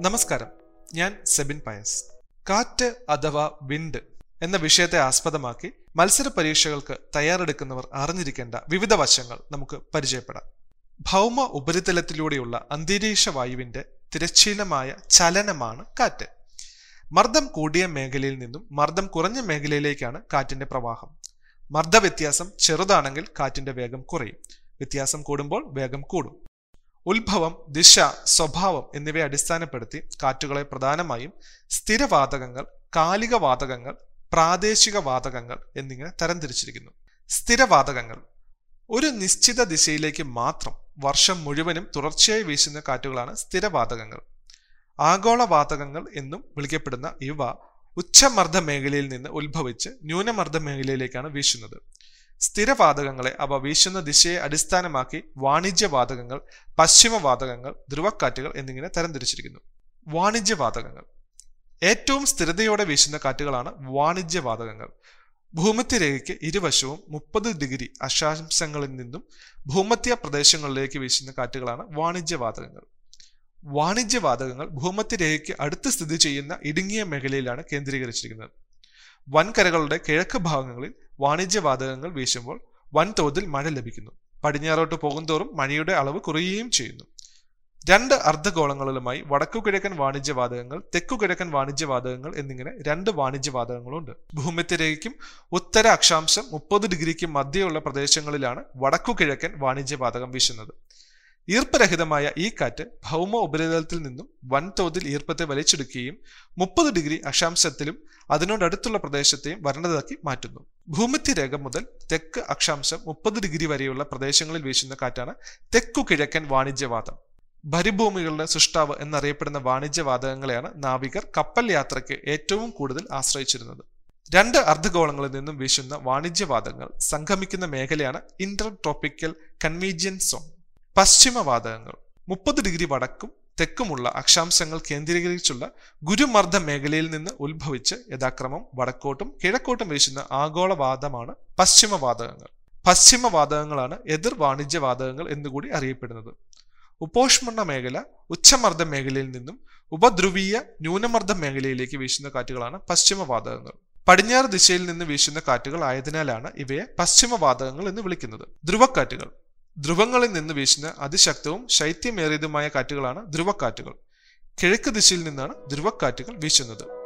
നമസ്കാരം. ഞാൻ സെബിൻ പയസ്. കാറ്റ് അഥവാ വിൻഡ് എന്ന വിഷയത്തെ ആസ്പദമാക്കി മത്സര പരീക്ഷകൾക്ക് തയ്യാറെടുക്കുന്നവർ അറിഞ്ഞിരിക്കേണ്ട വിവിധ വശങ്ങൾ നമുക്ക് പരിചയപ്പെടാം. ഭൗമ ഉപരിതലത്തിലൂടെയുള്ള അന്തരീക്ഷ വായുവിന്റെ തിരശ്ചീനമായ ചലനമാണ് കാറ്റ്. മർദ്ദം കൂടിയ മേഖലയിൽ നിന്നും മർദ്ദം കുറഞ്ഞ മേഖലയിലേക്കാണ് കാറ്റിന്റെ പ്രവാഹം. മർദ്ദ വ്യത്യാസം ചെറുതാണെങ്കിൽ കാറ്റിന്റെ വേഗം കുറയും. വ്യത്യാസം കൂടുമ്പോൾ വേഗം കൂടും. ഉത്ഭവം ദിശ സ്വഭാവം എന്നിവയെ അടിസ്ഥാനപ്പെടുത്തി കാറ്റുകളെ പ്രധാനമായും സ്ഥിരവാതകങ്ങൾ കാലിക വാതകങ്ങൾ പ്രാദേശിക വാതകങ്ങൾ എന്നിങ്ങനെ തരംതിരിച്ചിരിക്കുന്നു. സ്ഥിരവാതകങ്ങൾ. ഒരു നിശ്ചിത ദിശയിലേക്ക് മാത്രം വർഷം മുഴുവനും തുടർച്ചയായി വീശുന്ന കാറ്റുകളാണ് സ്ഥിരവാതകങ്ങൾ. ആഗോളവാതകങ്ങൾ എന്നും വിളിക്കപ്പെടുന്ന ഇവ ഉച്ചമർദ്ദ മേഖലയിൽ നിന്ന് ഉത്ഭവിച്ച് ന്യൂനമർദ്ദ മേഖലയിലേക്കാണ് വീശുന്നത്. സ്ഥിരവാതകങ്ങളെ അവ വീശുന്ന ദിശയെ അടിസ്ഥാനമാക്കി വാണിജ്യവാതകങ്ങൾ പശ്ചിമവാതകങ്ങൾ ധ്രുവക്കാറ്റുകൾ എന്നിങ്ങനെ തരംതിരിച്ചിരിക്കുന്നു. വാണിജ്യവാതകങ്ങൾ. ഏറ്റവും സ്ഥിരതയോടെ വീശുന്ന കാറ്റുകളാണ് വാണിജ്യവാതകങ്ങൾ. ഭൂമധ്യരേഖയ്ക്ക് ഇരുവശവും മുപ്പത് ഡിഗ്രി അക്ഷാംശങ്ങളിൽ നിന്നും ഭൂമധ്യ പ്രദേശങ്ങളിലേക്ക് വീശുന്ന കാറ്റുകളാണ് വാണിജ്യവാതകങ്ങൾ. വാണിജ്യവാതകങ്ങൾ ഭൂമധ്യരേഖയ്ക്ക് അടുത്ത് സ്ഥിതി ചെയ്യുന്ന ഇടുങ്ങിയ മേഖലയിലാണ് കേന്ദ്രീകരിച്ചിരിക്കുന്നത്. വൻകരകളുടെ കിഴക്ക് ഭാഗങ്ങളിൽ വാണിജ്യവാതകങ്ങൾ വീശുമ്പോൾ വൻതോതിൽ മഴ ലഭിക്കുന്നു. പടിഞ്ഞാറോട്ട് പോകുന്തോറും മഴയുടെ അളവ് കുറയുകയും ചെയ്യുന്നു. രണ്ട് അർദ്ധഗോളങ്ങളിലുമായി വടക്കുകിഴക്കൻ വാണിജ്യവാതകങ്ങൾ തെക്കുകിഴക്കൻ വാണിജ്യവാതകങ്ങൾ എന്നിങ്ങനെ രണ്ട് വാണിജ്യവാതകങ്ങളുണ്ട്. ഭൂമധ്യരേഖയ്ക്കും ഉത്തര അക്ഷാംശം മുപ്പത് ഡിഗ്രിക്കും മധ്യയുള്ള പ്രദേശങ്ങളിലാണ് വടക്കുകിഴക്കൻ വാണിജ്യവാതകം വീശുന്നത്. ഈർപ്പരഹിതമായ ഈ കാറ്റ് ഭൗമ ഉപരിതലത്തിൽ നിന്നും വൻതോതിൽ ഈർപ്പത്തെ വലിച്ചെടുക്കുകയും മുപ്പത് ഡിഗ്രി അക്ഷാംശത്തിലും അതിനോടടുത്തുള്ള പ്രദേശത്തെയും വരണ്ടതാക്കി മാറ്റുന്നു. ഭൂമിത്തി രേഖ മുതൽ തെക്ക് അക്ഷാംശം മുപ്പത് ഡിഗ്രി വരെയുള്ള പ്രദേശങ്ങളിൽ വീശുന്ന കാറ്റാണ് തെക്കു കിഴക്കൻ വാണിജ്യവാദം ഭരിഭൂമികളുടെ സൃഷ്ടാവ് എന്നറിയപ്പെടുന്ന വാണിജ്യവാതകങ്ങളെയാണ് നാവികർ കപ്പൽ യാത്രയ്ക്ക് ഏറ്റവും കൂടുതൽ ആശ്രയിച്ചിരുന്നത്. രണ്ട് അർദ്ധഗോളങ്ങളിൽ നിന്നും വീശുന്ന വാണിജ്യവാതകങ്ങൾ സംഗമിക്കുന്ന മേഖലയാണ് ഇന്റർ ട്രോപ്പിക്കൽ കൺവീജിയൻ സോൺ. പശ്ചിമവാതകങ്ങൾ. മുപ്പത് ഡിഗ്രി വടക്കും തെക്കുമുള്ള അക്ഷാംശങ്ങൾ കേന്ദ്രീകരിച്ചുള്ള ഗുരുമർദ്ദ മേഖലയിൽ നിന്ന് ഉത്ഭവിച്ച് യഥാക്രമം വടക്കോട്ടും കിഴക്കോട്ടും വീശുന്ന ആഗോളവാദമാണ് പശ്ചിമവാതകങ്ങൾ. പശ്ചിമവാതകങ്ങളാണ് എതിർ വാണിജ്യവാതകങ്ങൾ എന്നുകൂടി അറിയപ്പെടുന്നത്. ഉപോഷ്മണ മേഖല ഉച്ചമർദ്ദ മേഖലയിൽ നിന്നും ഉപധ്രുവീയ ന്യൂനമർദ്ദ മേഖലയിലേക്ക് വീശുന്ന കാറ്റുകളാണ് പശ്ചിമവാതകങ്ങൾ. പടിഞ്ഞാറ് ദിശയിൽ നിന്ന് വീശുന്ന കാറ്റുകൾ ആയതിനാലാണ് ഇവയെ പശ്ചിമവാതകങ്ങൾ എന്ന് വിളിക്കുന്നത്. ധ്രുവക്കാറ്റുകൾ. ധ്രുവങ്ങളിൽ നിന്ന് വീശുന്ന അതിശക്തവും ശൈത്യമേറിയതുമായ കാറ്റുകളാണ് ധ്രുവക്കാറ്റുകൾ. കിഴക്ക് ദിശയിൽ നിന്നാണ് ധ്രുവക്കാറ്റുകൾ വീശുന്നത്.